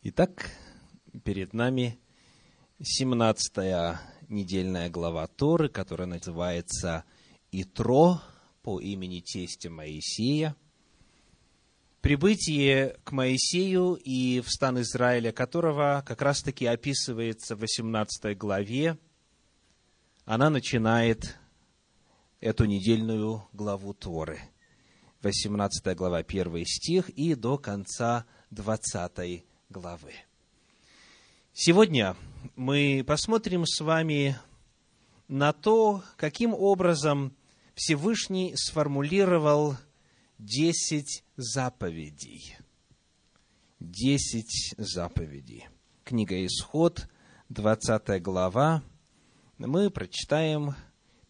Итак, перед нами 17 недельная глава Торы, которая называется «Итро» по имени тестя Моисея. Прибытие к Моисею и в стан Израиля, которого как раз-таки описывается в 18 главе, она начинает эту недельную главу Торы. 18 глава, 1 стих и до конца 20 главы. Сегодня мы посмотрим с вами на то, каким образом Всевышний сформулировал десять заповедей. Десять заповедей. Книга Исход, 20 глава. Мы прочитаем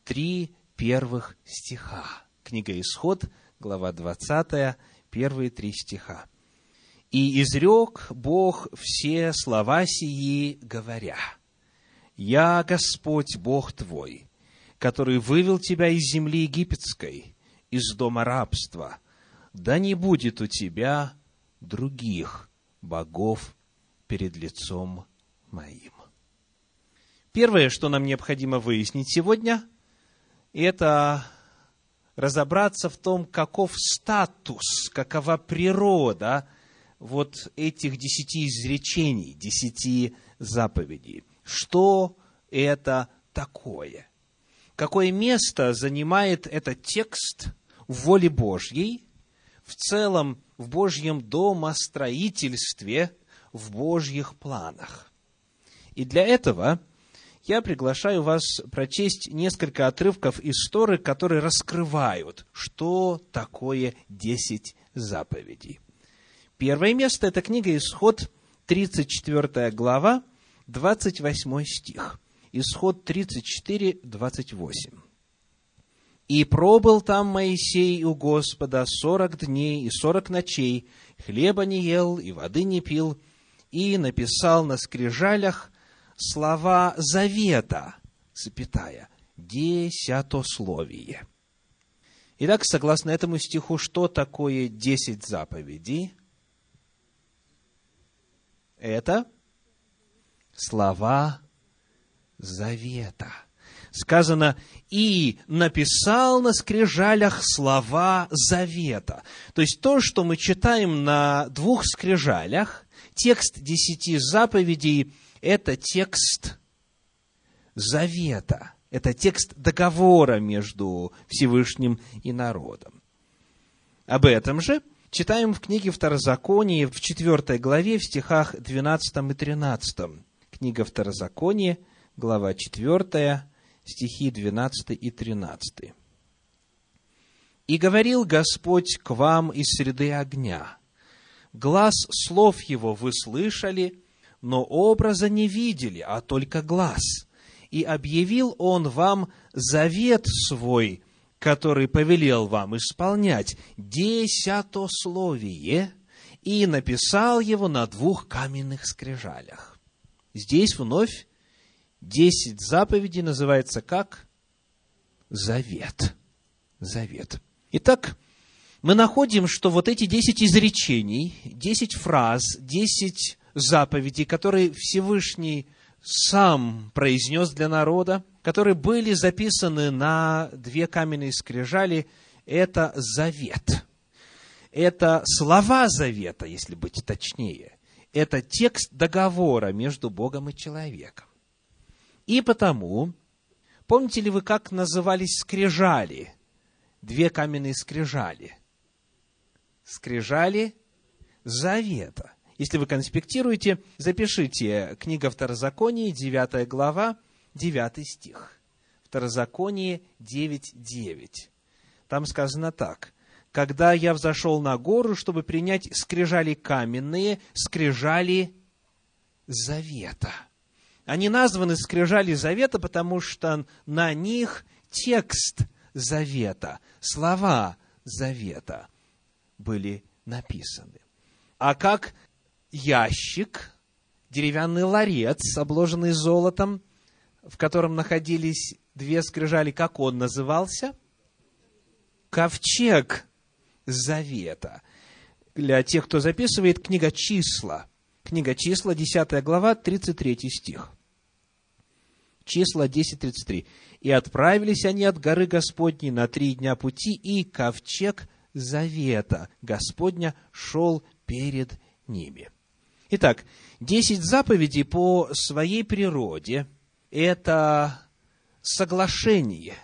три первых стиха. Книга Исход, глава 20, первые три стиха. И изрек Бог все слова сии, говоря, «Я Господь Бог твой, который вывел тебя из земли египетской, из дома рабства. Да не будет у тебя других богов перед лицом моим». Первое, что нам необходимо выяснить сегодня, это разобраться в том, каков статус, какова природа – вот этих десяти изречений, десяти заповедей. Что это такое? Какое место занимает этот текст в воле Божьей, в целом в Божьем домостроительстве, в Божьих планах? И для этого я приглашаю вас прочесть несколько отрывков истории, которые раскрывают, что такое десять заповедей. Первое место – это книга Исход, 34 глава, 28 стих. Исход 34, 28. «И пробыл там Моисей у Господа сорок дней и сорок ночей, хлеба не ел и воды не пил, и написал на скрижалях слова завета, запятая, десятословие». Итак, согласно этому стиху, что такое десять заповедей? Это слова завета. Сказано, и написал на скрижалях слова завета. То есть то, что мы читаем на двух скрижалях, текст десяти заповедей, это текст завета. Это текст договора между Всевышним и народом. Об этом же Читаем в книге Второзаконие в 4 главе, в стихах 12 и 13. Книга Второзаконие, глава 4, стихи 12 и 13. «И говорил Господь к вам из среды огня. Глаз слов его вы слышали, но образа не видели, а только глаз. И объявил он вам завет свой, который повелел вам исполнять десятословие, и написал его на двух каменных скрижалях. Здесь вновь десять заповедей называется как завет. Завет. Итак, мы находим, что вот эти десять изречений, десять фраз, десять заповедей, которые Всевышний сам произнес для народа, которые были записаны на две каменные скрижали, это завет. Это слова завета, если быть точнее. Это текст договора между Богом и человеком. И потому, помните ли вы, как назывались скрижали? Две каменные скрижали. Скрижали завета. Если вы конспектируете, запишите книга Второзакония, 9 глава, 9 стих. Второзаконие 9.9. Там сказано так. «Когда я взошел на гору, чтобы принять скрижали каменные, скрижали завета». Они названы скрижали завета, потому что на них текст завета, слова завета были написаны. А как ящик, деревянный ларец, обложенный золотом, в котором находились две скрижали, как он назывался? Ковчег Завета. Для тех, кто записывает, книга «Числа». Книга числа, 10 глава, 33 стих. Числа 10.33. «И отправились они от горы Господней на три дня пути, и ковчег завета Господня шел перед ними». Итак, десять заповедей по своей природе – это соглашение,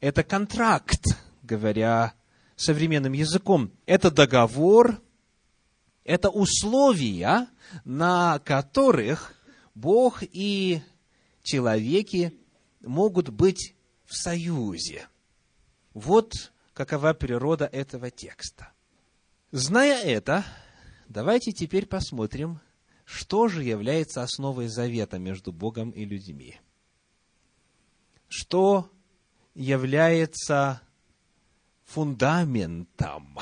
это контракт, говоря современным языком, это договор, это условия, на которых Бог и человеки могут быть в союзе. Вот какова природа этого текста. Зная это, давайте теперь посмотрим, что же является основой завета между Богом и людьми. Что является фундаментом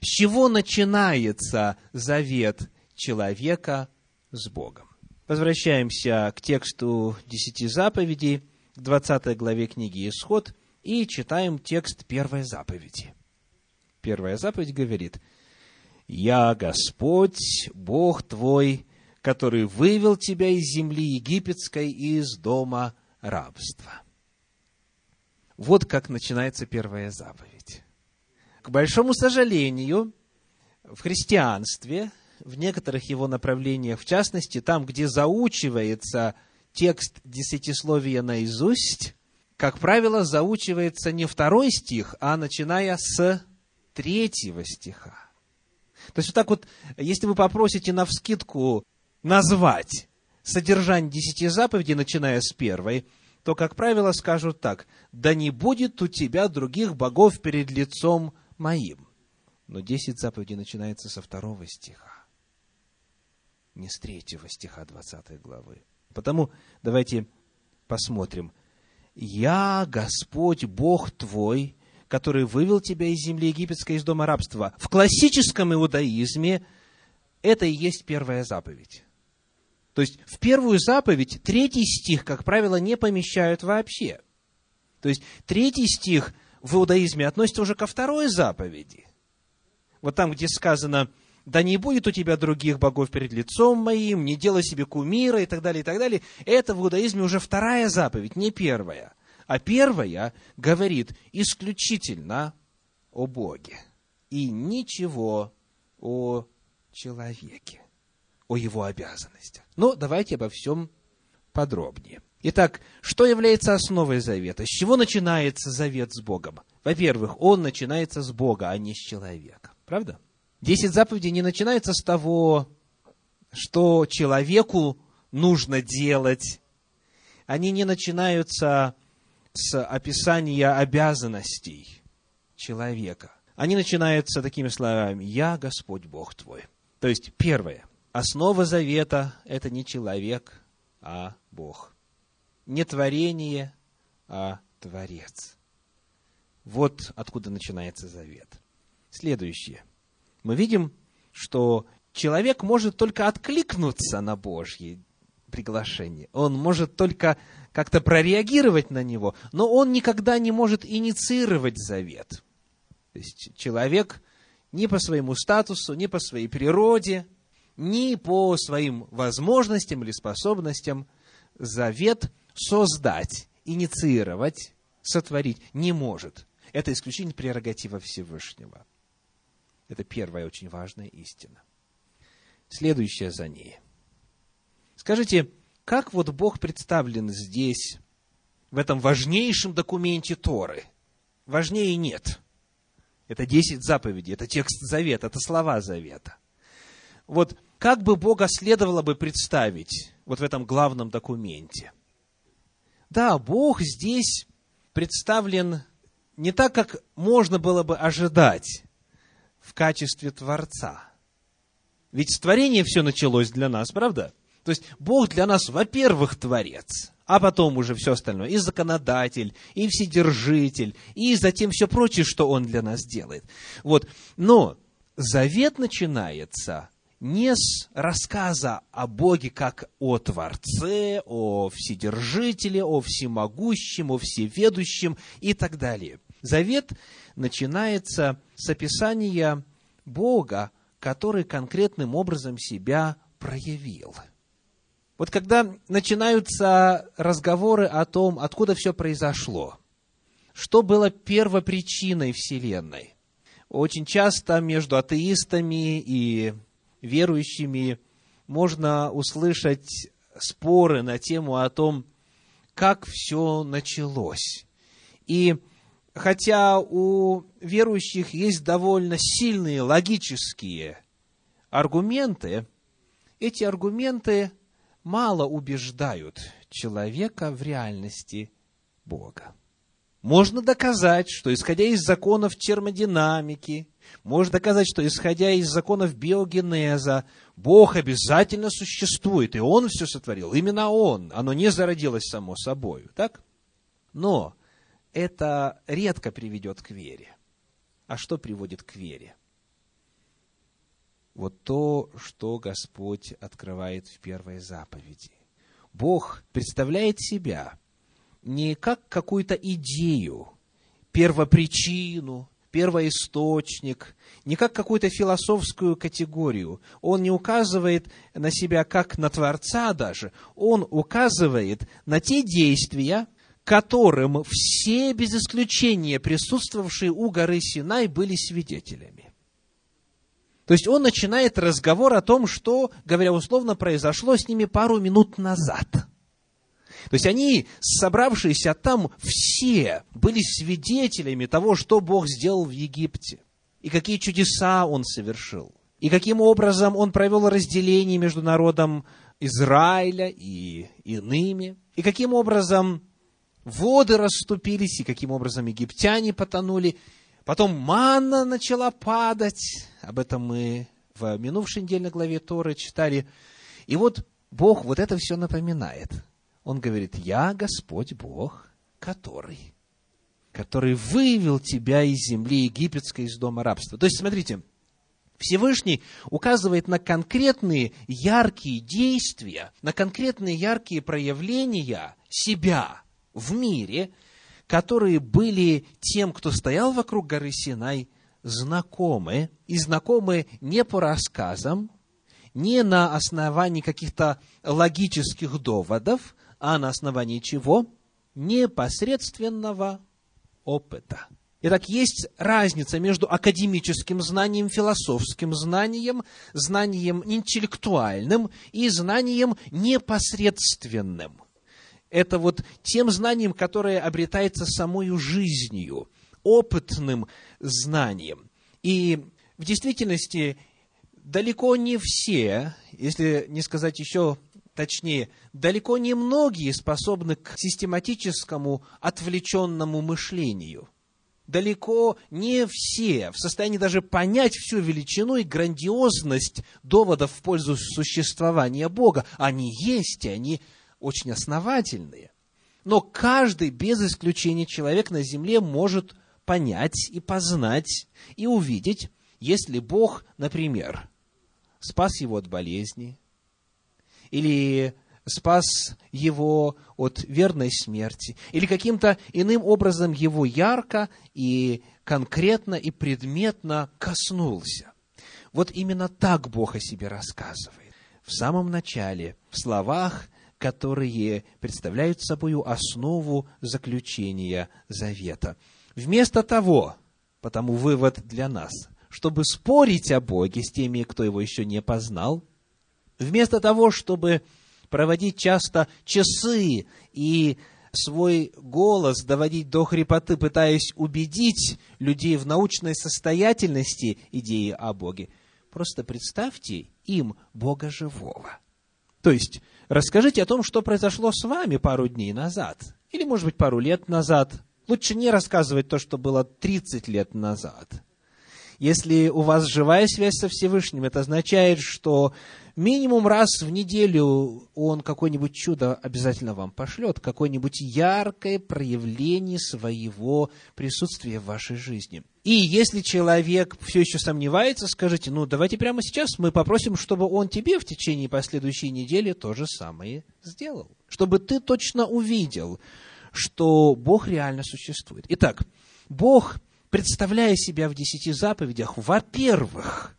с чего начинается завет человека с Богом? Возвращаемся к тексту десяти заповедей, к 20 главе книги Исход, и читаем текст первой заповеди. Первая заповедь говорит, «Я Господь, Бог твой, который вывел тебя из земли египетской и из дома рабства». Вот как начинается первая заповедь. К большому сожалению, в христианстве, в некоторых его направлениях, в частности, там, где заучивается текст десятисловия наизусть, как правило, заучивается не второй стих, а начиная с третьего стиха. То есть вот так вот, если вы попросите на вскидку назвать содержание десяти заповедей, начиная с первой, то, как правило, скажут так, «Да не будет у тебя других богов перед лицом моим. Но десять заповедей начинается со второго стиха, не с третьего стиха двадцатой главы. Потому давайте посмотрим. «Я Господь Бог твой, который вывел тебя из земли египетской, из дома рабства». В классическом иудаизме это и есть первая заповедь. То есть в первую заповедь третий стих, как правило, не помещают вообще. То есть третий стих – в иудаизме относится уже ко второй заповеди. Вот там, где сказано, да не будет у тебя других богов перед лицом моим, не делай себе кумира и так далее, и так далее. Это в иудаизме уже вторая заповедь, не первая. А первая говорит исключительно о Боге и ничего о человеке, о его обязанностях. Но давайте обо всем подробнее. Итак, что является основой завета? С чего начинается завет с Богом? Во-первых, он начинается с Бога, а не с человека. Правда? Десять заповедей не начинаются с того, что человеку нужно делать. Они не начинаются с описания обязанностей человека. Они начинаются такими словами «Я Господь Бог твой». То есть, первое, основа завета – это не человек, а Бог не творение, а Творец. Вот откуда начинается завет. Следующее. Мы видим, что человек может только откликнуться на Божье приглашение. Он может только как-то прореагировать на него, но он никогда не может инициировать завет. То есть человек ни по своему статусу, ни по своей природе, ни по своим возможностям или способностям завет создать, инициировать, сотворить не может. Это исключительно прерогатива Всевышнего. Это первая очень важная истина. Следующая за ней. Скажите, как вот Бог представлен здесь, в этом важнейшем документе Торы? Важнее нет. Это десять заповедей, это текст завета, это слова завета. Вот как бы Бога следовало бы представить вот в этом главном документе? Да, Бог здесь представлен не так, как можно было бы ожидать в качестве Творца. Ведь с творения все началось для нас, правда? То есть Бог для нас, во-первых, Творец, а потом уже все остальное, и законодатель, и вседержитель, и затем все прочее, что Он для нас делает. Вот. Но завет начинается не с рассказа о Боге как о Творце, о Вседержителе, о Всемогущем, о Всеведущем и так далее. Завет начинается с описания Бога, который конкретным образом себя проявил. Вот когда начинаются разговоры о том, откуда все произошло, что было первопричиной Вселенной, очень часто между атеистами и верующими можно услышать споры на тему о том, как все началось. И хотя у верующих есть довольно сильные логические аргументы, эти аргументы мало убеждают человека в реальности Бога. Можно доказать, что исходя из законов термодинамики, можно доказать, что исходя из законов биогенеза, Бог обязательно существует, и Он все сотворил. Именно Он. Оно не зародилось само собой. Так? Но это редко приведет к вере. А что приводит к вере? Вот то, что Господь открывает в первой заповеди. Бог представляет себя не как какую-то идею, первопричину, первоисточник, не как какую-то философскую категорию. Он не указывает на себя как на Творца даже. Он указывает на те действия, которым все без исключения присутствовавшие у горы Синай были свидетелями. То есть он начинает разговор о том, что, говоря условно, произошло с ними пару минут назад – то есть они, собравшиеся там, все были свидетелями того, что Бог сделал в Египте, и какие чудеса Он совершил, и каким образом Он провел разделение между народом Израиля и иными, и каким образом воды расступились, и каким образом египтяне потонули. Потом манна начала падать, об этом мы в минувшей недельной главе Торы читали. И вот Бог вот это все напоминает – он говорит, я Господь Бог, который, который вывел тебя из земли египетской, из дома рабства. То есть, смотрите, Всевышний указывает на конкретные яркие действия, на конкретные яркие проявления себя в мире, которые были тем, кто стоял вокруг горы Синай, знакомы, и знакомы не по рассказам, не на основании каких-то логических доводов, а на основании чего? Непосредственного опыта. Итак, есть разница между академическим знанием, философским знанием, знанием интеллектуальным и знанием непосредственным. Это вот тем знанием, которое обретается самой жизнью, опытным знанием. И в действительности далеко не все, если не сказать еще точнее, далеко не многие способны к систематическому отвлеченному мышлению. Далеко не все в состоянии даже понять всю величину и грандиозность доводов в пользу существования Бога. Они есть, и они очень основательные. Но каждый, без исключения человек на земле, может понять и познать и увидеть, если Бог, например, спас его от болезни, или спас его от верной смерти, или каким-то иным образом его ярко и конкретно и предметно коснулся. Вот именно так Бог о себе рассказывает. В самом начале, в словах, которые представляют собой основу заключения завета. Вместо того, потому вывод для нас, чтобы спорить о Боге с теми, кто его еще не познал – Вместо того, чтобы проводить часто часы и свой голос доводить до хрипоты, пытаясь убедить людей в научной состоятельности идеи о Боге, просто представьте им Бога живого. То есть, расскажите о том, что произошло с вами пару дней назад, или, может быть, пару лет назад. Лучше не рассказывать то, что было 30 лет назад. Если у вас живая связь со Всевышним, это означает, что минимум раз в неделю он какое-нибудь чудо обязательно вам пошлет, какое-нибудь яркое проявление своего присутствия в вашей жизни. И если человек все еще сомневается, скажите, ну давайте прямо сейчас мы попросим, чтобы он тебе в течение последующей недели то же самое сделал. Чтобы ты точно увидел, что Бог реально существует. Итак, Бог, представляя себя в десяти заповедях, во-первых,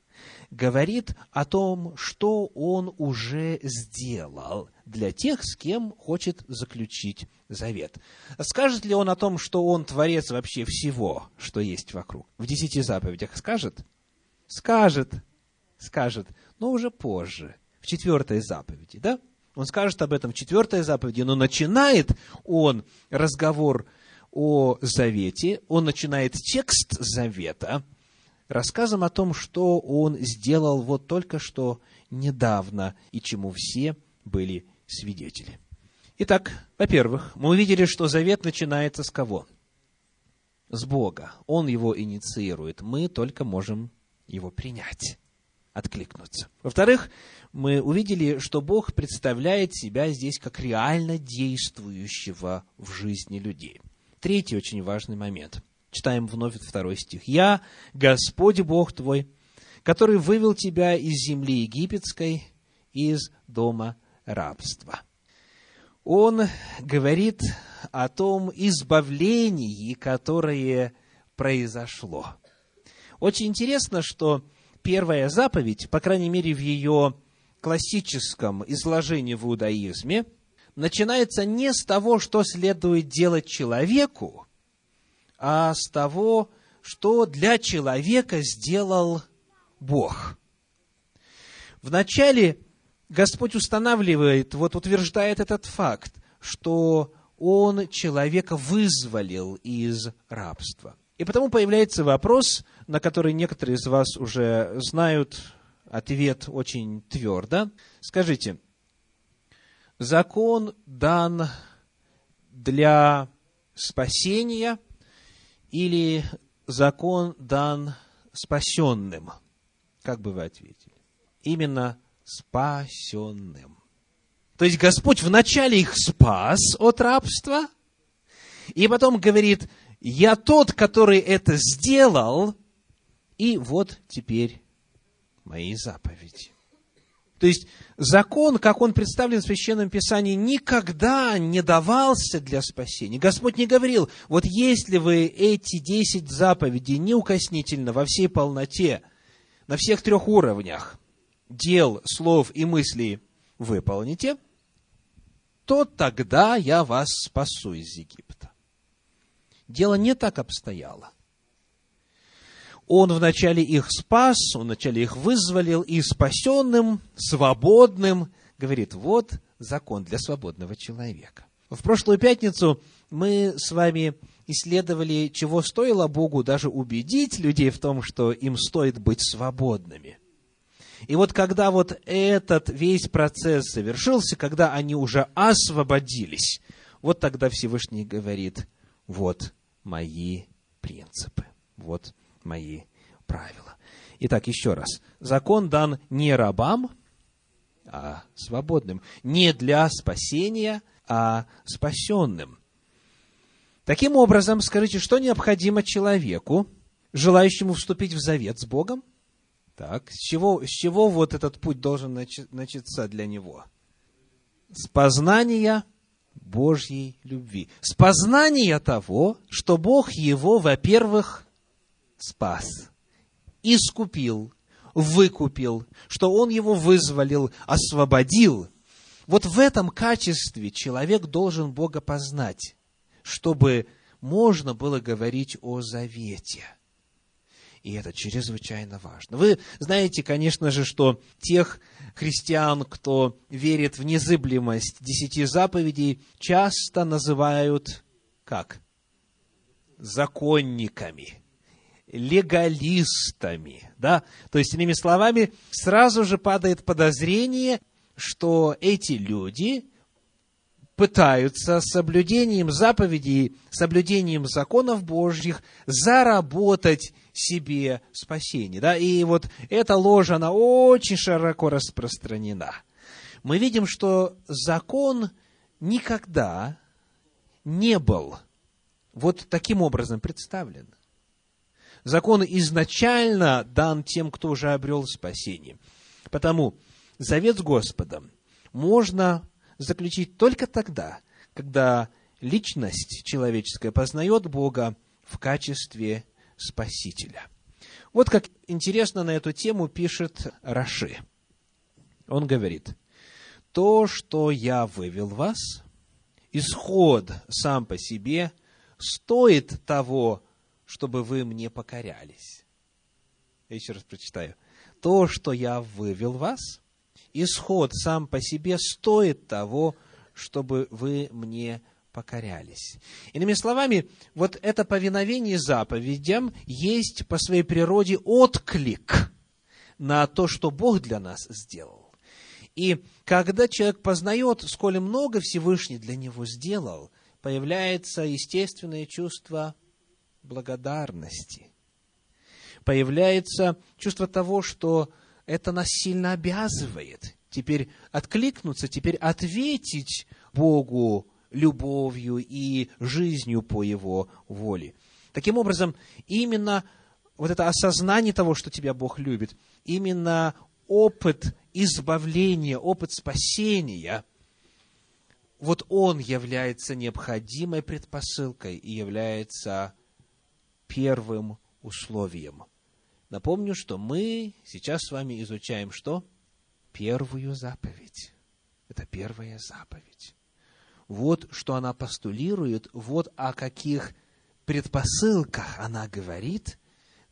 говорит о том, что он уже сделал для тех, с кем хочет заключить завет. Скажет ли он о том, что он творец вообще всего, что есть вокруг? В десяти заповедях скажет? Скажет, скажет, но уже позже, в четвертой заповеди, да? Он скажет об этом в четвертой заповеди, но начинает он разговор о завете, он начинает текст завета рассказом о том, что он сделал вот только что недавно и чему все были свидетели. Итак, во-первых, мы увидели, что завет начинается с кого? С Бога. Он его инициирует. Мы только можем его принять, откликнуться. Во-вторых, мы увидели, что Бог представляет себя здесь как реально действующего в жизни людей. Третий очень важный момент. Читаем вновь второй стих. «Я, Господь Бог твой, который вывел тебя из земли египетской, из дома рабства». Он говорит о том избавлении, которое произошло. Очень интересно, что первая заповедь, по крайней мере в ее классическом изложении в иудаизме – начинается не с того, что следует делать человеку, а с того, что для человека сделал Бог. Вначале Господь устанавливает, вот утверждает этот факт, что Он человека вызволил из рабства. И потому появляется вопрос, на который некоторые из вас уже знают ответ очень твердо. Скажите, закон дан для спасения или закон дан спасенным? Как бы вы ответили? Именно спасенным. То есть Господь вначале их спас от рабства, и потом говорит, я тот, который это сделал, и вот теперь мои заповеди. То есть закон, как он представлен в Священном Писании, никогда не давался для спасения. Господь не говорил, вот если вы эти десять заповедей неукоснительно во всей полноте, на всех трех уровнях дел, слов и мыслей выполните, то тогда я вас спасу из Египта. Дело не так обстояло. Он вначале их спас, он вначале их вызволил, и спасенным, свободным, говорит, вот закон для свободного человека. В прошлую пятницу мы с вами исследовали, чего стоило Богу даже убедить людей в том, что им стоит быть свободными. И вот когда вот этот весь процесс завершился, когда они уже освободились, вот тогда Всевышний говорит, вот мои принципы, вот мои правила. Итак, еще раз. Закон дан не рабам, а свободным. Не для спасения, а спасенным. Таким образом, скажите, что необходимо человеку, желающему вступить в завет с Богом? Так, с чего, с чего вот этот путь должен начаться для него? С познания Божьей любви. С познания того, что Бог его, во-первых, спас, искупил, выкупил, что Он его вызволил, освободил. Вот в этом качестве человек должен Бога познать, чтобы можно было говорить о завете. И это чрезвычайно важно. Вы знаете, конечно же, что тех христиан, кто верит в незыблемость десяти заповедей, часто называют как? Законниками легалистами. Да? То есть, иными словами, сразу же падает подозрение, что эти люди пытаются соблюдением заповедей, соблюдением законов Божьих заработать себе спасение. Да? И вот эта ложь, она очень широко распространена. Мы видим, что закон никогда не был вот таким образом представлен. Закон изначально дан тем, кто уже обрел спасение. Потому завет с Господом можно заключить только тогда, когда личность человеческая познает Бога в качестве Спасителя. Вот как интересно на эту тему пишет Раши. Он говорит, то, что я вывел вас, исход сам по себе стоит того, чтобы вы мне покорялись. Я еще раз прочитаю. То, что я вывел вас, исход сам по себе стоит того, чтобы вы мне покорялись. Иными словами, вот это повиновение заповедям есть по своей природе отклик на то, что Бог для нас сделал. И когда человек познает, сколь много Всевышний для него сделал, появляется естественное чувство благодарности. Появляется чувство того, что это нас сильно обязывает теперь откликнуться, теперь ответить Богу любовью и жизнью по Его воле. Таким образом, именно вот это осознание того, что тебя Бог любит, именно опыт избавления, опыт спасения, вот он является необходимой предпосылкой и является первым условием. Напомню, что мы сейчас с вами изучаем что? Первую заповедь. Это первая заповедь. Вот что она постулирует, вот о каких предпосылках она говорит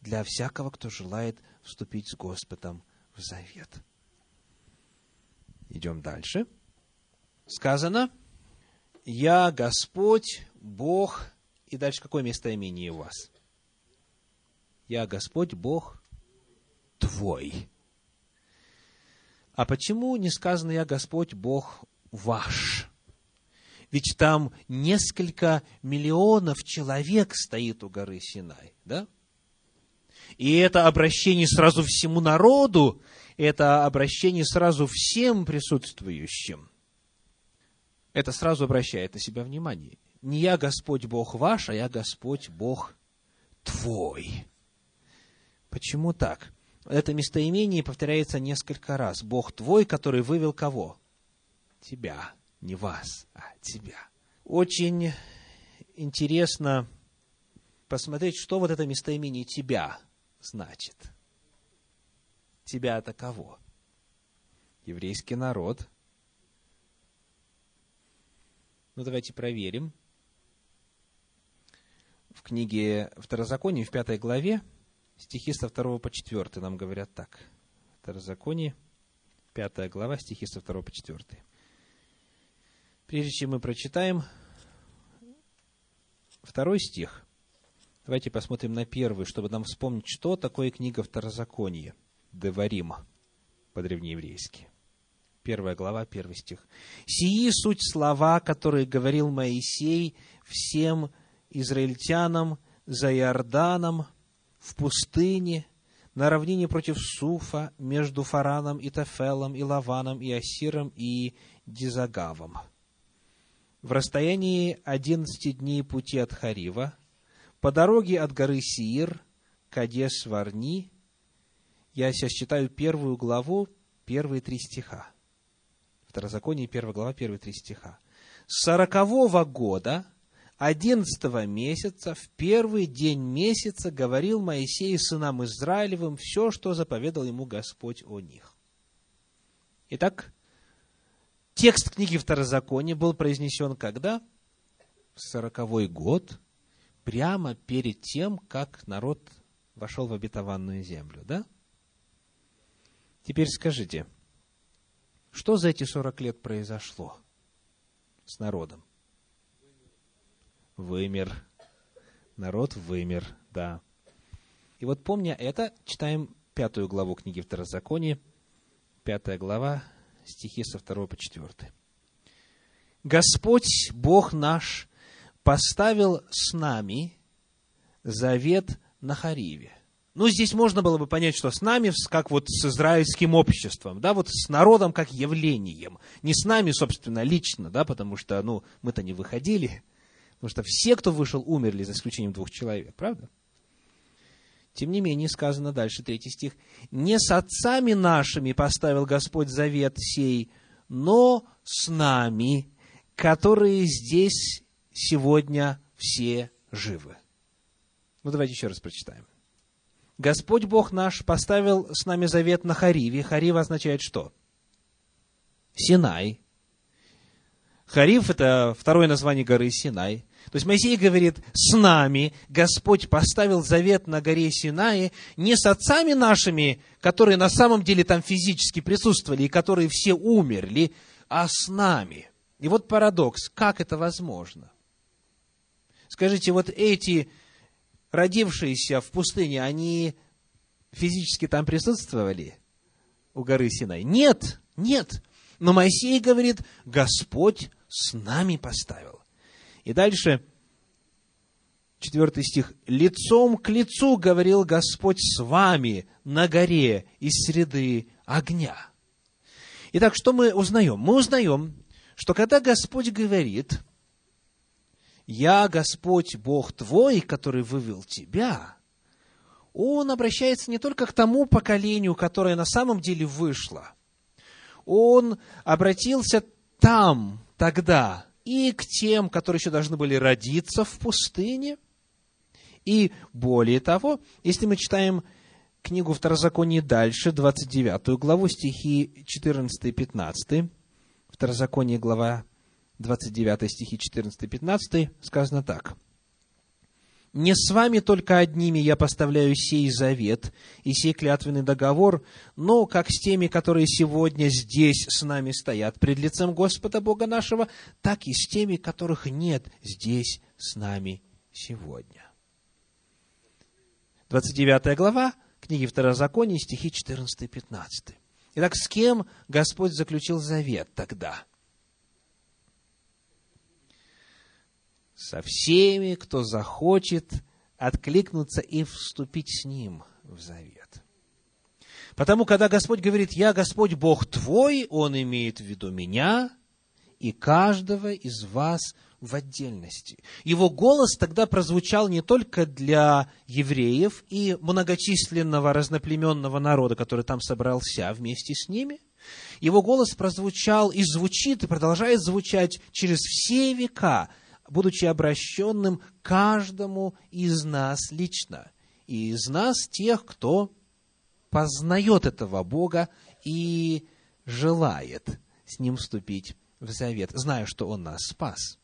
для всякого, кто желает вступить с Господом в завет. Идем дальше. Сказано, «Я Господь, Бог...» И дальше какое местоимение у вас? «Я Господь, Бог твой». А почему не сказано «Я Господь, Бог ваш»? Ведь там несколько миллионов человек стоит у горы Синай, да? И это обращение сразу всему народу, это обращение сразу всем присутствующим. Это сразу обращает на себя внимание. Не я Господь Бог ваш, а я Господь Бог твой. Почему так? Это местоимение повторяется несколько раз. Бог твой, который вывел кого? Тебя не вас, а тебя. Очень интересно посмотреть, что вот это местоимение «тебя» значит. Тебя это кого? Еврейский народ. Ну, давайте проверим. В книге Второзаконие, в пятой главе, стихи со 2 по 4 нам говорят так. Второзаконие, пятая глава, стихи со 2 по 4. Прежде чем мы прочитаем второй стих, давайте посмотрим на первый, чтобы нам вспомнить, что такое книга Второзакония, Деварим, по-древнееврейски. Первая глава, первый стих. «Сии суть слова, которые говорил Моисей всем израильтянам за Иорданом в пустыне, на равнине против Суфа, между Фараном и Тафелом, и Лаваном, и Асиром, и Дизагавом» в расстоянии одиннадцати дней пути от Харива, по дороге от горы Сиир, Кадес Варни, я сейчас читаю первую главу, первые три стиха. Второзаконие, первая глава, первые три стиха. С сорокового года, одиннадцатого месяца, в первый день месяца говорил Моисей сынам Израилевым все, что заповедал ему Господь о них. Итак, Текст книги Второзакония был произнесен когда? В сороковой год, прямо перед тем, как народ вошел в обетованную землю, да? Теперь скажите, что за эти сорок лет произошло с народом? Вымер. Народ вымер, да. И вот помня это, читаем пятую главу книги Второзакония, пятая глава, стихи со 2 по 4. Господь, Бог наш, поставил с нами завет на Хариве. Ну, здесь можно было бы понять, что с нами, как вот с израильским обществом, да, вот с народом как явлением. Не с нами, собственно, лично, да, потому что, ну, мы-то не выходили, потому что все, кто вышел, умерли, за исключением двух человек, правда? Тем не менее, сказано дальше, третий стих, «Не с отцами нашими поставил Господь завет сей, но с нами, которые здесь сегодня все живы». Ну, давайте еще раз прочитаем. Господь Бог наш поставил с нами завет на Хариве. Харив означает что? Синай. Хариф – это второе название горы Синай. То есть Моисей говорит, с нами Господь поставил завет на горе Синае не с отцами нашими, которые на самом деле там физически присутствовали и которые все умерли, а с нами. И вот парадокс, как это возможно? Скажите, вот эти родившиеся в пустыне, они физически там присутствовали у горы Синай? Нет, нет. Но Моисей говорит, Господь с нами поставил. И дальше, четвертый стих. «Лицом к лицу говорил Господь с вами на горе из среды огня». Итак, что мы узнаем? Мы узнаем, что когда Господь говорит, «Я Господь Бог твой, который вывел тебя», Он обращается не только к тому поколению, которое на самом деле вышло. Он обратился там, тогда, и к тем, которые еще должны были родиться в пустыне. И более того, если мы читаем книгу Второзакония дальше, 29 главу, стихи 14 и 15, Второзаконие, глава 29, стихи 14 и 15, сказано так – не с вами только одними я поставляю сей завет и сей клятвенный договор, но как с теми, которые сегодня здесь с нами стоят пред лицем Господа Бога нашего, так и с теми, которых нет здесь с нами сегодня. 29 глава книги Второзакония, стихи 14 и 15. Итак, с кем Господь заключил завет тогда – со всеми, кто захочет откликнуться и вступить с Ним в завет. Потому, когда Господь говорит, «Я Господь Бог твой», Он имеет в виду меня и каждого из вас в отдельности. Его голос тогда прозвучал не только для евреев и многочисленного разноплеменного народа, который там собрался вместе с ними. Его голос прозвучал и звучит, и продолжает звучать через все века – будучи обращенным каждому из нас лично. И из нас тех, кто познает этого Бога и желает с Ним вступить в завет, зная, что Он нас спас.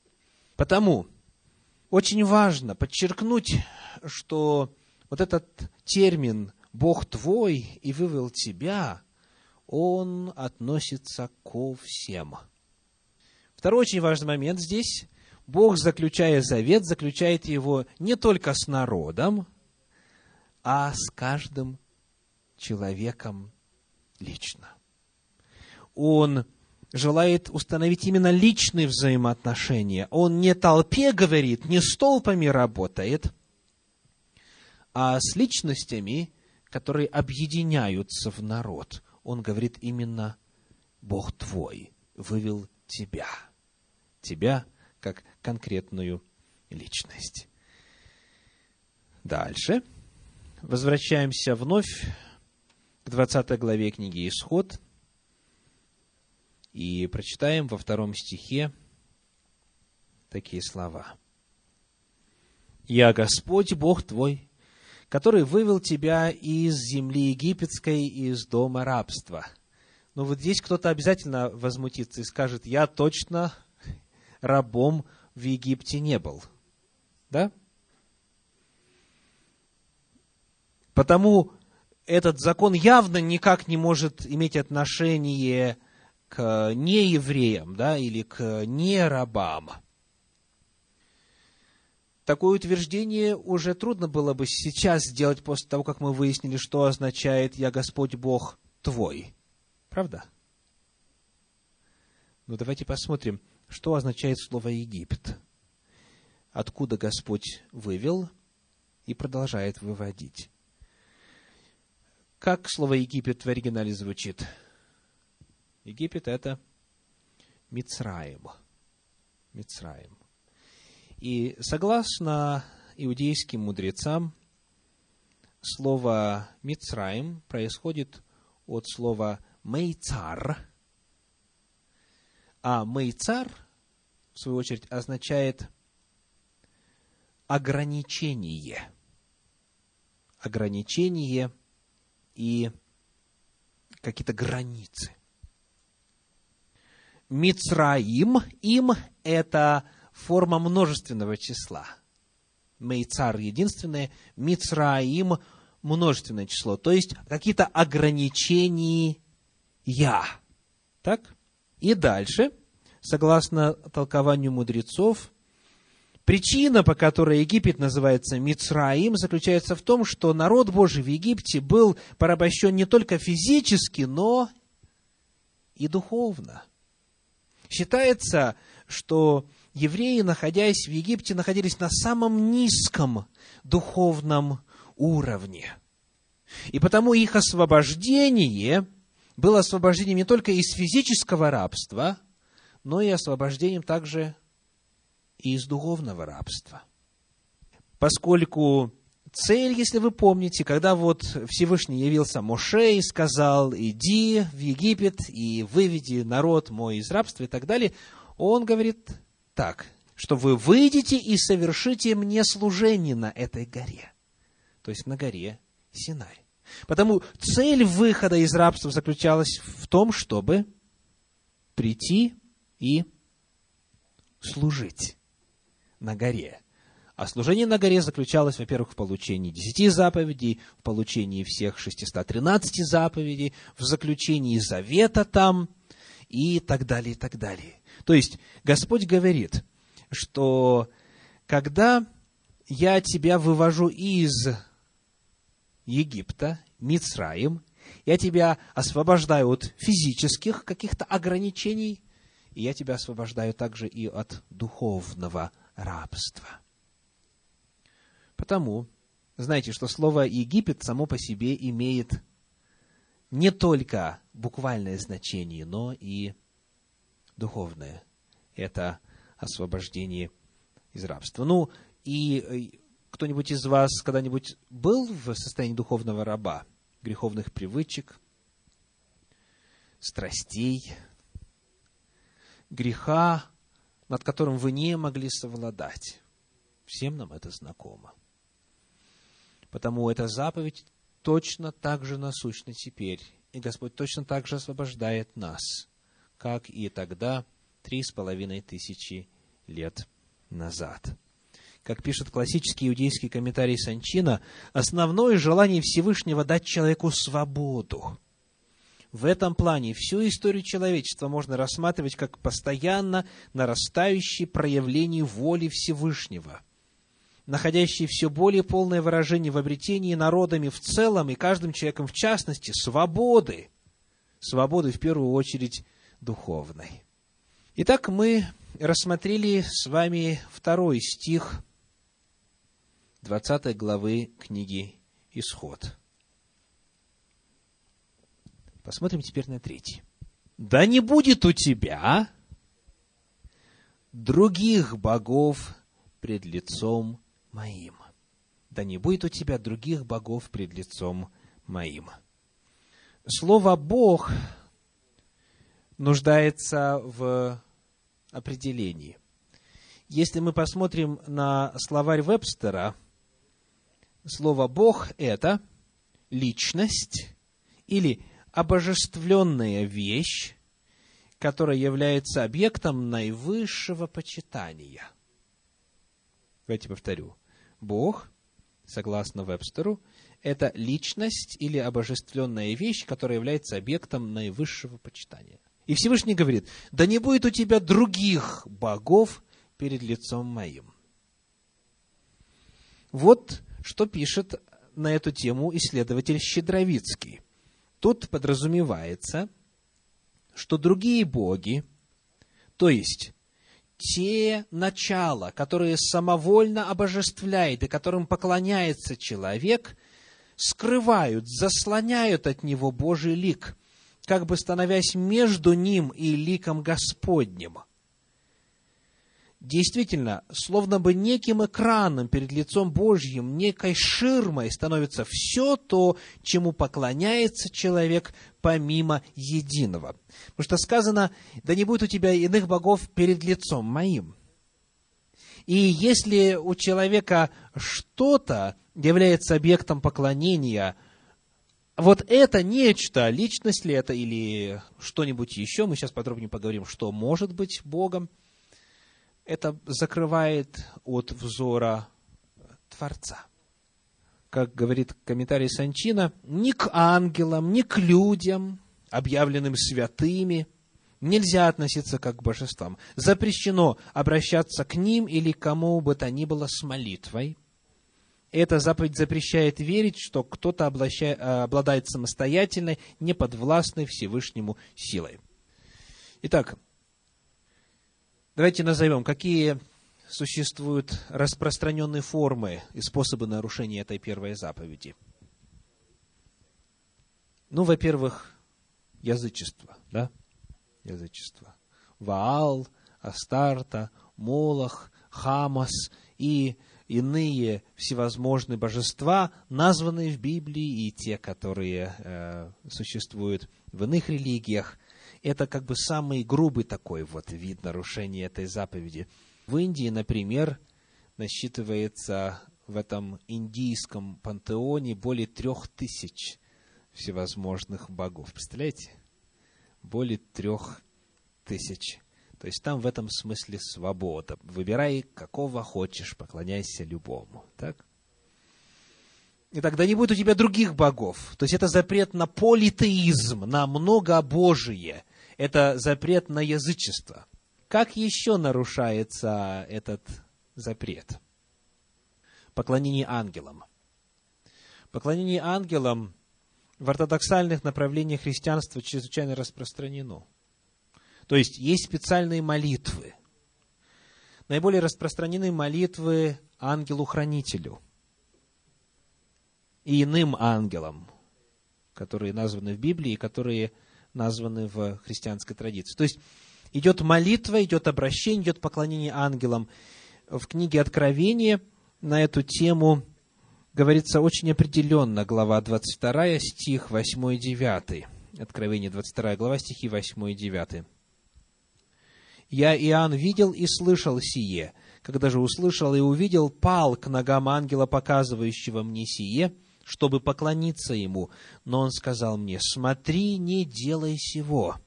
Потому очень важно подчеркнуть, что вот этот термин «Бог твой и вывел тебя», он относится ко всем. Второй очень важный момент здесь Бог, заключая завет, заключает его не только с народом, а с каждым человеком лично. Он желает установить именно личные взаимоотношения. Он не толпе говорит, не с толпами работает, а с личностями, которые объединяются в народ. Он говорит именно «Бог твой вывел тебя». Тебя как конкретную личность. Дальше. Возвращаемся вновь к 20 главе книги «Исход» и прочитаем во втором стихе такие слова. «Я Господь, Бог твой, который вывел тебя из земли египетской, из дома рабства». Но вот здесь кто-то обязательно возмутится и скажет, я точно рабом в Египте не был. Да? Потому этот закон явно никак не может иметь отношение к неевреям, да, или к нерабам. Такое утверждение уже трудно было бы сейчас сделать после того, как мы выяснили, что означает «Я Господь Бог твой». Правда? Ну, давайте посмотрим – что означает слово Египет? Откуда Господь вывел и продолжает выводить? Как слово Египет в оригинале звучит? Египет – это Мицраим. Мицраим. И согласно иудейским мудрецам, слово Мицраим происходит от слова «мейцар», а «мейцар» в свою очередь, означает ограничение. ограничение и какие-то границы. Мицраим, им – это форма множественного числа. Мейцар – единственное, Мицраим – множественное число, то есть какие-то ограничения. Так? И дальше, согласно толкованию мудрецов, Причина, по которой Египет называется Мицраим, заключается в том, что народ Божий в Египте был порабощен не только физически, но и духовно. Считается, что евреи, находясь в Египте, находились на самом низком духовном уровне. И потому их освобождение было освобождением не только из физического рабства, но и освобождением также и из духовного рабства. Поскольку цель, если вы помните, когда вот Всевышний явился Моше и сказал, иди в Египет и выведи народ мой из рабства и так далее, он говорит так, что вы выйдете и совершите мне служение на этой горе, то есть на горе Синай. Потому цель выхода из рабства заключалась в том, чтобы прийти и служить на горе. А служение на горе заключалось, во-первых, в получении десяти заповедей, в получении всех 613 заповедей, в заключении завета там и так далее, и так далее. То есть, Господь говорит, что когда я тебя вывожу из Египта, Мицраим, я тебя освобождаю от физических каких-то ограничений, и я тебя освобождаю также и от духовного рабства. Потому, знаете, что слово Египет само по себе имеет не только буквальное значение, но и духовное. Это освобождение из рабства. Ну, и э, кто-нибудь из вас когда-нибудь был в состоянии духовного раба, греховных привычек, страстей, греха, над которым вы не могли совладать. Всем нам это знакомо. Потому эта заповедь точно так же насущна теперь. И Господь точно так же освобождает нас, как и тогда, три с половиной тысячи лет назад. Как пишет классический иудейский комментарий Санчина, основное желание Всевышнего дать человеку свободу. В этом плане всю историю человечества можно рассматривать как постоянно нарастающее проявление воли Всевышнего, находящее все более полное выражение в обретении народами в целом и каждым человеком в частности свободы, свободы в первую очередь духовной. Итак, мы рассмотрели с вами второй стих 20 главы книги «Исход». Посмотрим теперь на третий. Да не будет у тебя других богов пред лицом моим. Да не будет у тебя других богов пред лицом моим. Слово «бог» нуждается в определении. Если мы посмотрим на словарь Вебстера, слово «бог» — это личность или обожествленная вещь, которая является объектом наивысшего почитания. Давайте повторю. Бог, согласно Вебстеру, это личность или обожествленная вещь, которая является объектом наивысшего почитания. И Всевышний говорит, да не будет у тебя других богов перед лицом моим. Вот что пишет на эту тему исследователь Щедровицкий – Тут подразумевается, что другие боги, то есть те начала, которые самовольно обожествляет и которым поклоняется человек, скрывают, заслоняют от него Божий лик, как бы становясь между ним и ликом Господним – действительно, словно бы неким экраном перед лицом Божьим, некой ширмой становится все то, чему поклоняется человек помимо единого. Потому что сказано, да не будет у тебя иных богов перед лицом моим. И если у человека что-то является объектом поклонения, вот это нечто, личность ли это или что-нибудь еще, мы сейчас подробнее поговорим, что может быть Богом, это закрывает от взора Творца. Как говорит комментарий Санчина, ни к ангелам, ни к людям, объявленным святыми, нельзя относиться как к божествам. Запрещено обращаться к ним или кому бы то ни было с молитвой. Эта заповедь запрещает верить, что кто-то обладает самостоятельной, неподвластной Всевышнему силой. Итак, давайте назовем, какие существуют распространенные формы и способы нарушения этой первой заповеди. Ну, во-первых, язычество, да? Язычество. Ваал, Астарта, Молох, Хамас и иные всевозможные божества, названные в Библии, и те, которые э, существуют в иных религиях. Это как бы самый грубый такой вот вид нарушения этой заповеди. В Индии, например, насчитывается в этом индийском пантеоне более трех тысяч всевозможных богов. Представляете? Более трех тысяч. То есть там в этом смысле свобода. Выбирай, какого хочешь, поклоняйся любому. Так? И тогда не будет у тебя других богов. То есть это запрет на политеизм, на многобожие. Это запрет на язычество. Как еще нарушается этот запрет? Поклонение ангелам. Поклонение ангелам в ортодоксальных направлениях христианства чрезвычайно распространено. То есть есть специальные молитвы. Наиболее распространены молитвы ангелу-хранителю и иным ангелам, которые названы в Библии которые названы в христианской традиции. То есть идет молитва, идет обращение, идет поклонение ангелам. В книге Откровения на эту тему говорится очень определенно, глава 22, стих 8 и 9. Откровение 22 глава, стихи 8 и 9. «Я, Иоанн, видел и слышал сие. Когда же услышал и увидел, пал к ногам ангела, показывающего мне сие, чтобы поклониться ему. Но он сказал мне, смотри, не делай сего,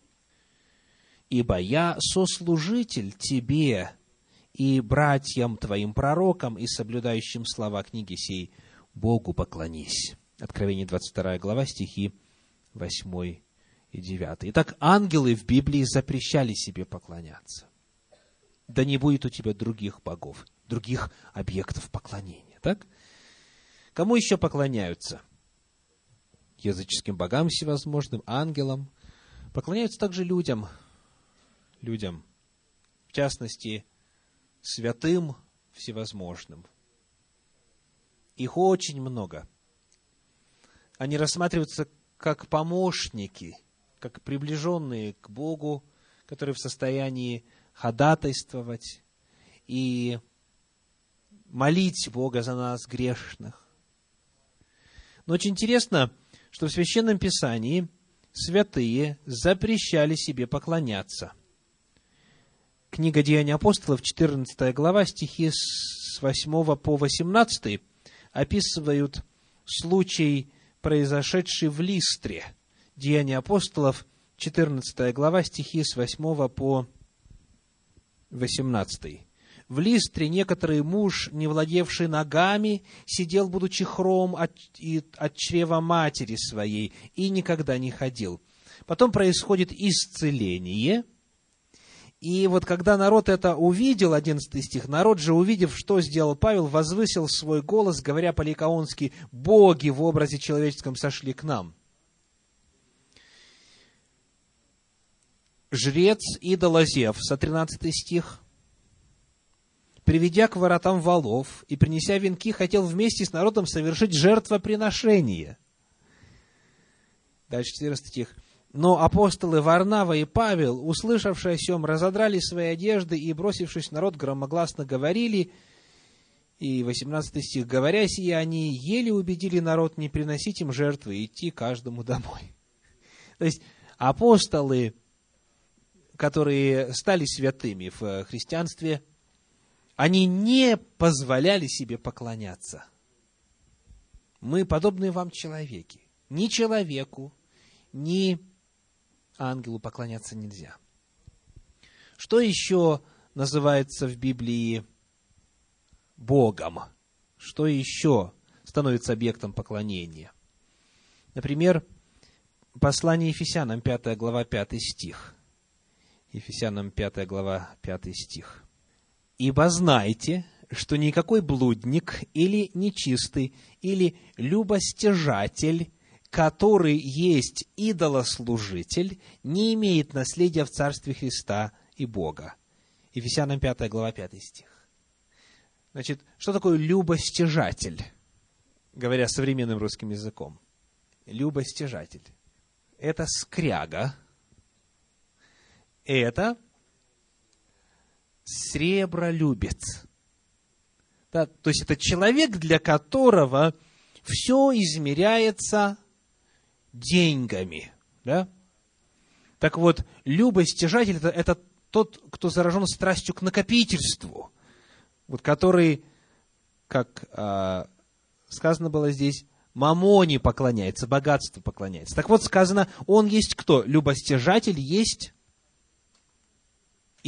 ибо я сослужитель тебе и братьям твоим пророкам и соблюдающим слова книги сей, Богу поклонись. Откровение 22 глава, стихи 8 и 9. Итак, ангелы в Библии запрещали себе поклоняться. Да не будет у тебя других богов, других объектов поклонения. Так? Кому еще поклоняются? Языческим богам всевозможным, ангелам. Поклоняются также людям – людям, в частности, святым всевозможным. Их очень много. Они рассматриваются как помощники, как приближенные к Богу, которые в состоянии ходатайствовать и молить Бога за нас грешных. Но очень интересно, что в Священном Писании святые запрещали себе поклоняться – Книга Деяний апостолов, 14 глава, стихи с 8 по 18 описывают случай, произошедший в Листре. Деяния апостолов, 14 глава, стихи с 8 по 18. В Листре некоторый муж, не владевший ногами, сидел, будучи хром от, от чрева матери своей, и никогда не ходил. Потом происходит исцеление – и вот когда народ это увидел, 11 стих, народ же, увидев, что сделал Павел, возвысил свой голос, говоря по-ликаонски, «Боги в образе человеческом сошли к нам». Жрец идола Зевса, 13 стих, приведя к воротам валов и принеся венки, хотел вместе с народом совершить жертвоприношение. Дальше 14 стих. Но апостолы Варнава и Павел, услышавшие о сем, разодрали свои одежды и, бросившись в народ, громогласно говорили, и 18 стих, говоря сие, они еле убедили народ не приносить им жертвы и идти каждому домой. То есть апостолы, которые стали святыми в христианстве, они не позволяли себе поклоняться. Мы подобные вам человеки. Ни человеку, ни ангелу поклоняться нельзя. Что еще называется в Библии Богом? Что еще становится объектом поклонения? Например, послание Ефесянам, 5 глава, 5 стих. Ефесянам 5 глава, 5 стих. «Ибо знайте, что никакой блудник или нечистый или любостяжатель, который есть идолослужитель, не имеет наследия в Царстве Христа и Бога». Ефесянам 5 глава 5 стих. Значит, что такое любостяжатель, говоря современным русским языком? Любостяжатель. Это скряга. Это сребролюбец. Да, то есть это человек, для которого все измеряется деньгами. Да? Так вот, любостяжатель это, это тот, кто заражен страстью к накопительству, вот который, как э, сказано было здесь, мамоне поклоняется, богатству поклоняется. Так вот сказано, он есть кто? Любостяжатель есть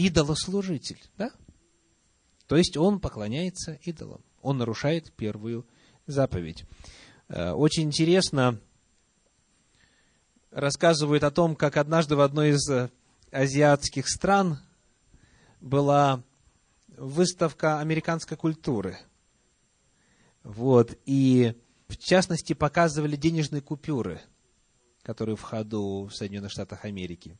идолослужитель, да? То есть он поклоняется идолам. Он нарушает первую заповедь. Э, очень интересно рассказывают о том, как однажды в одной из э, азиатских стран была выставка американской культуры. Вот, и в частности показывали денежные купюры, которые в ходу в Соединенных Штатах Америки.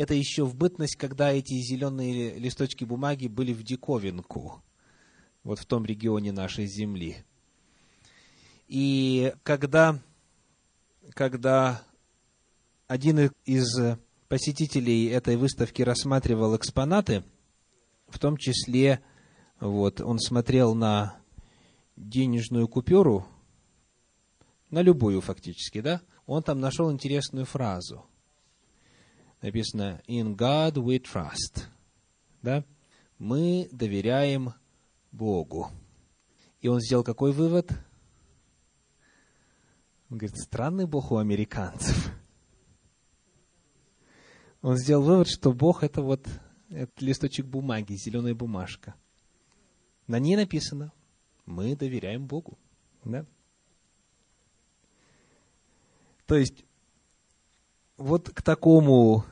Это еще в бытность, когда эти зеленые листочки бумаги были в диковинку, вот в том регионе нашей земли. И когда, когда один из посетителей этой выставки рассматривал экспонаты, в том числе вот, он смотрел на денежную купюру, на любую фактически, да, он там нашел интересную фразу. Написано «In God we trust». Да? Мы доверяем Богу. И он сделал какой вывод? Он говорит, странный Бог у американцев он сделал вывод, что Бог это вот это листочек бумаги, зеленая бумажка. На ней написано, мы доверяем Богу. Да? То есть, вот к такому,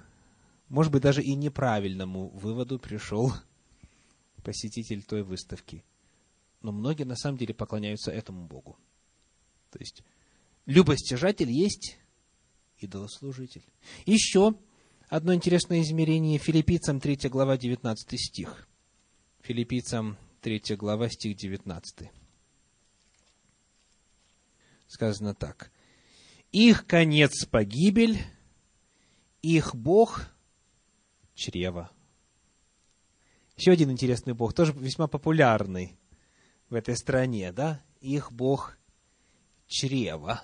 может быть, даже и неправильному выводу пришел посетитель той выставки. Но многие на самом деле поклоняются этому Богу. То есть, любостяжатель есть идолослужитель. Еще одно интересное измерение филиппийцам 3 глава 19 стих. Филиппийцам 3 глава стих 19. Сказано так. Их конец погибель, их Бог чрево. Еще один интересный Бог, тоже весьма популярный в этой стране, да? Их Бог чрево.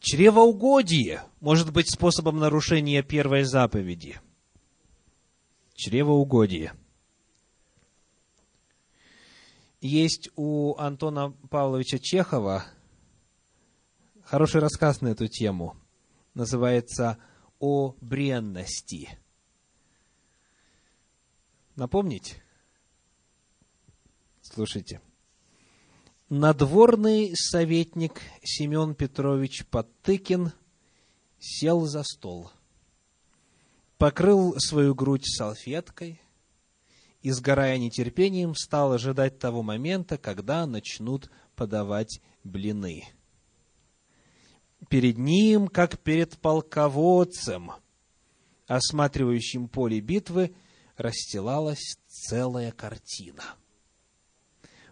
Чревоугодие может быть способом нарушения первой заповеди. Чревоугодие. Есть у Антона Павловича Чехова хороший рассказ на эту тему. Называется «О бренности». Напомнить? Слушайте надворный советник Семен Петрович Подтыкин сел за стол, покрыл свою грудь салфеткой и, сгорая нетерпением, стал ожидать того момента, когда начнут подавать блины. Перед ним, как перед полководцем, осматривающим поле битвы, расстилалась целая картина –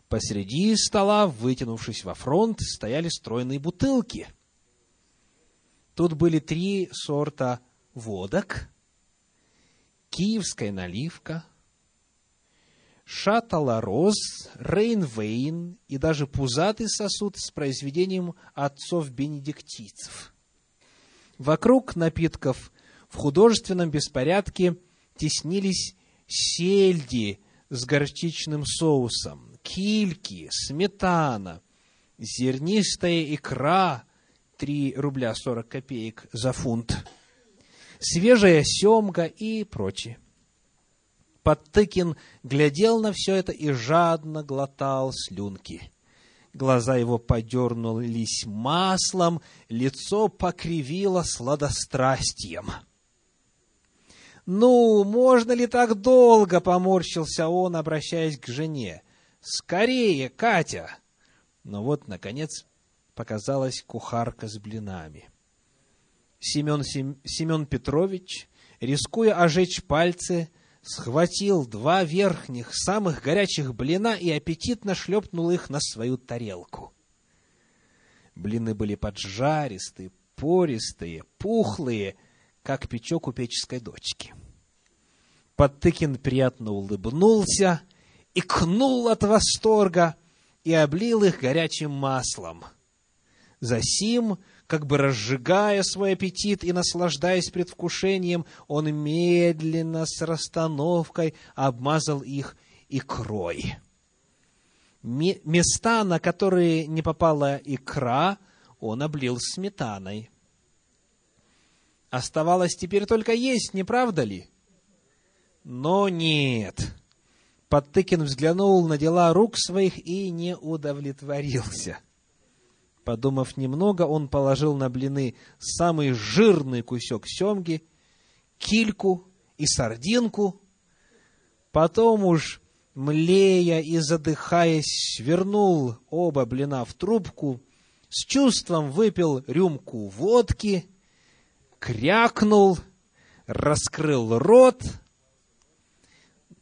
Посреди стола, вытянувшись во фронт, стояли стройные бутылки. Тут были три сорта водок, киевская наливка, шатала-роз, рейнвейн и даже пузатый сосуд с произведением отцов-бенедиктийцев. Вокруг напитков в художественном беспорядке теснились сельди с горчичным соусом, кильки, сметана, зернистая икра, 3 рубля 40 копеек за фунт, свежая семга и прочее. Подтыкин глядел на все это и жадно глотал слюнки. Глаза его подернулись маслом, лицо покривило сладострастием. «Ну, можно ли так долго?» — поморщился он, обращаясь к жене. «Скорее, Катя!» Но вот, наконец, показалась кухарка с блинами. Семен, Семен Петрович, рискуя ожечь пальцы, схватил два верхних, самых горячих блина и аппетитно шлепнул их на свою тарелку. Блины были поджаристые, пористые, пухлые, как печок у печеской дочки. Подтыкин приятно улыбнулся, и кнул от восторга и облил их горячим маслом. Засим как бы разжигая свой аппетит и наслаждаясь предвкушением, он медленно с расстановкой обмазал их икрой. Места, на которые не попала икра, он облил сметаной. Оставалось теперь только есть, не правда ли? Но нет. Подтыкин взглянул на дела рук своих и не удовлетворился. Подумав немного, он положил на блины самый жирный кусок семги, кильку и сардинку. Потом уж, млея и задыхаясь, свернул оба блина в трубку, с чувством выпил рюмку водки, крякнул, раскрыл рот,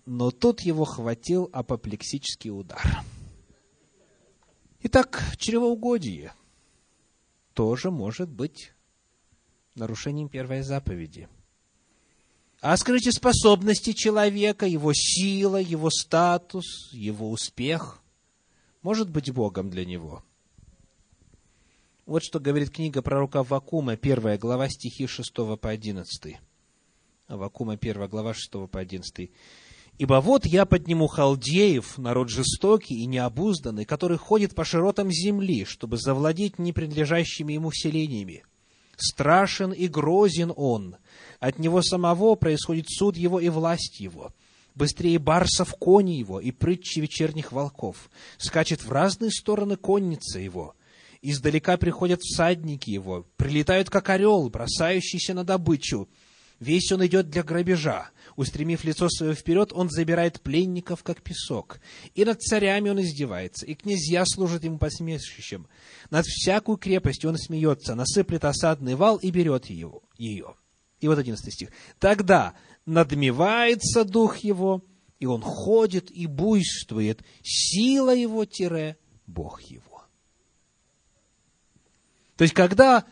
но тут его хватил апоплексический удар. Итак, чревоугодие тоже может быть нарушением первой заповеди. А скажите, способности человека, его сила, его статус, его успех может быть Богом для него. Вот что говорит книга пророка Вакума, первая глава, стихи 6 по 11. Вакума, первая глава, 6 по 11. Ибо вот я подниму халдеев, народ жестокий и необузданный, который ходит по широтам земли, чтобы завладеть непринадлежащими ему селениями. Страшен и грозен он. От него самого происходит суд его и власть его. Быстрее барсов кони его и прытчи вечерних волков. Скачет в разные стороны конница его. Издалека приходят всадники его, прилетают как орел, бросающийся на добычу. Весь он идет для грабежа Устремив лицо свое вперед, он забирает пленников, как песок. И над царями он издевается, и князья служат ему посмешищем. Над всякую крепостью он смеется, насыплет осадный вал и берет его, ее. И вот одиннадцатый стих. Тогда надмевается дух его, и он ходит и буйствует, сила его тире Бог его. То есть, когда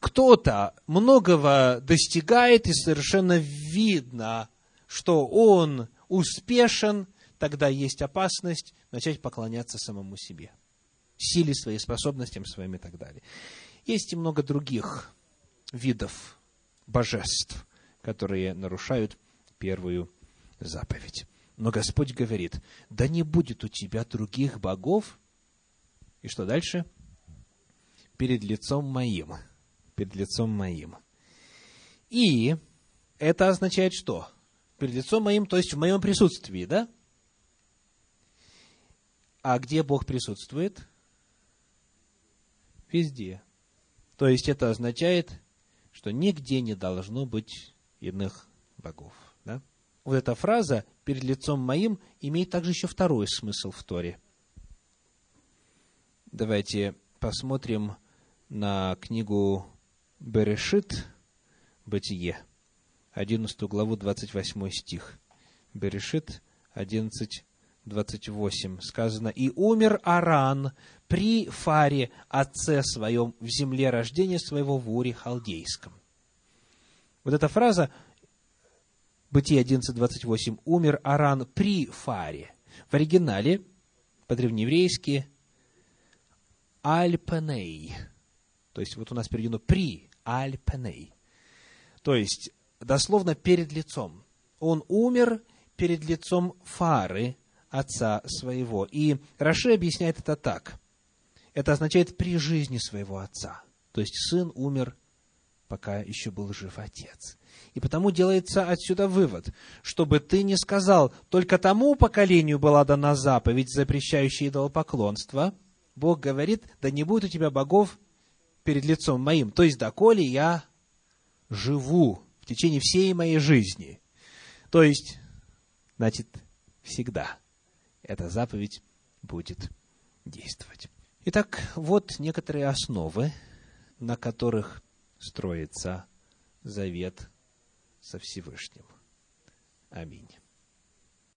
кто-то многого достигает, и совершенно видно, что он успешен, тогда есть опасность начать поклоняться самому себе, силе своей, способностям своим и так далее. Есть и много других видов божеств, которые нарушают первую заповедь. Но Господь говорит, да не будет у тебя других богов. И что дальше? Перед лицом моим. Перед лицом моим. И это означает что? Перед лицом моим, то есть в моем присутствии, да? А где Бог присутствует? Везде. То есть это означает, что нигде не должно быть иных богов. Да? Вот эта фраза «перед лицом моим» имеет также еще второй смысл в Торе. Давайте посмотрим на книгу Берешит, Бытие. 11 главу, 28 стих. Берешит 11, 28 сказано, «И умер Аран при Фаре, отце своем, в земле рождения своего в Уре Халдейском». Вот эта фраза, Бытие 11, 28, «Умер Аран при Фаре». В оригинале, по-древнееврейски, «Альпеней». То есть, вот у нас переведено «при», «Альпеней». То есть, дословно перед лицом. Он умер перед лицом фары отца своего. И Раши объясняет это так. Это означает при жизни своего отца. То есть сын умер, пока еще был жив отец. И потому делается отсюда вывод, чтобы ты не сказал, только тому поколению была дана заповедь, запрещающая идолопоклонство. Бог говорит, да не будет у тебя богов перед лицом моим. То есть, доколе я живу в течение всей моей жизни. То есть, значит, всегда эта заповедь будет действовать. Итак, вот некоторые основы, на которых строится завет со Всевышним. Аминь.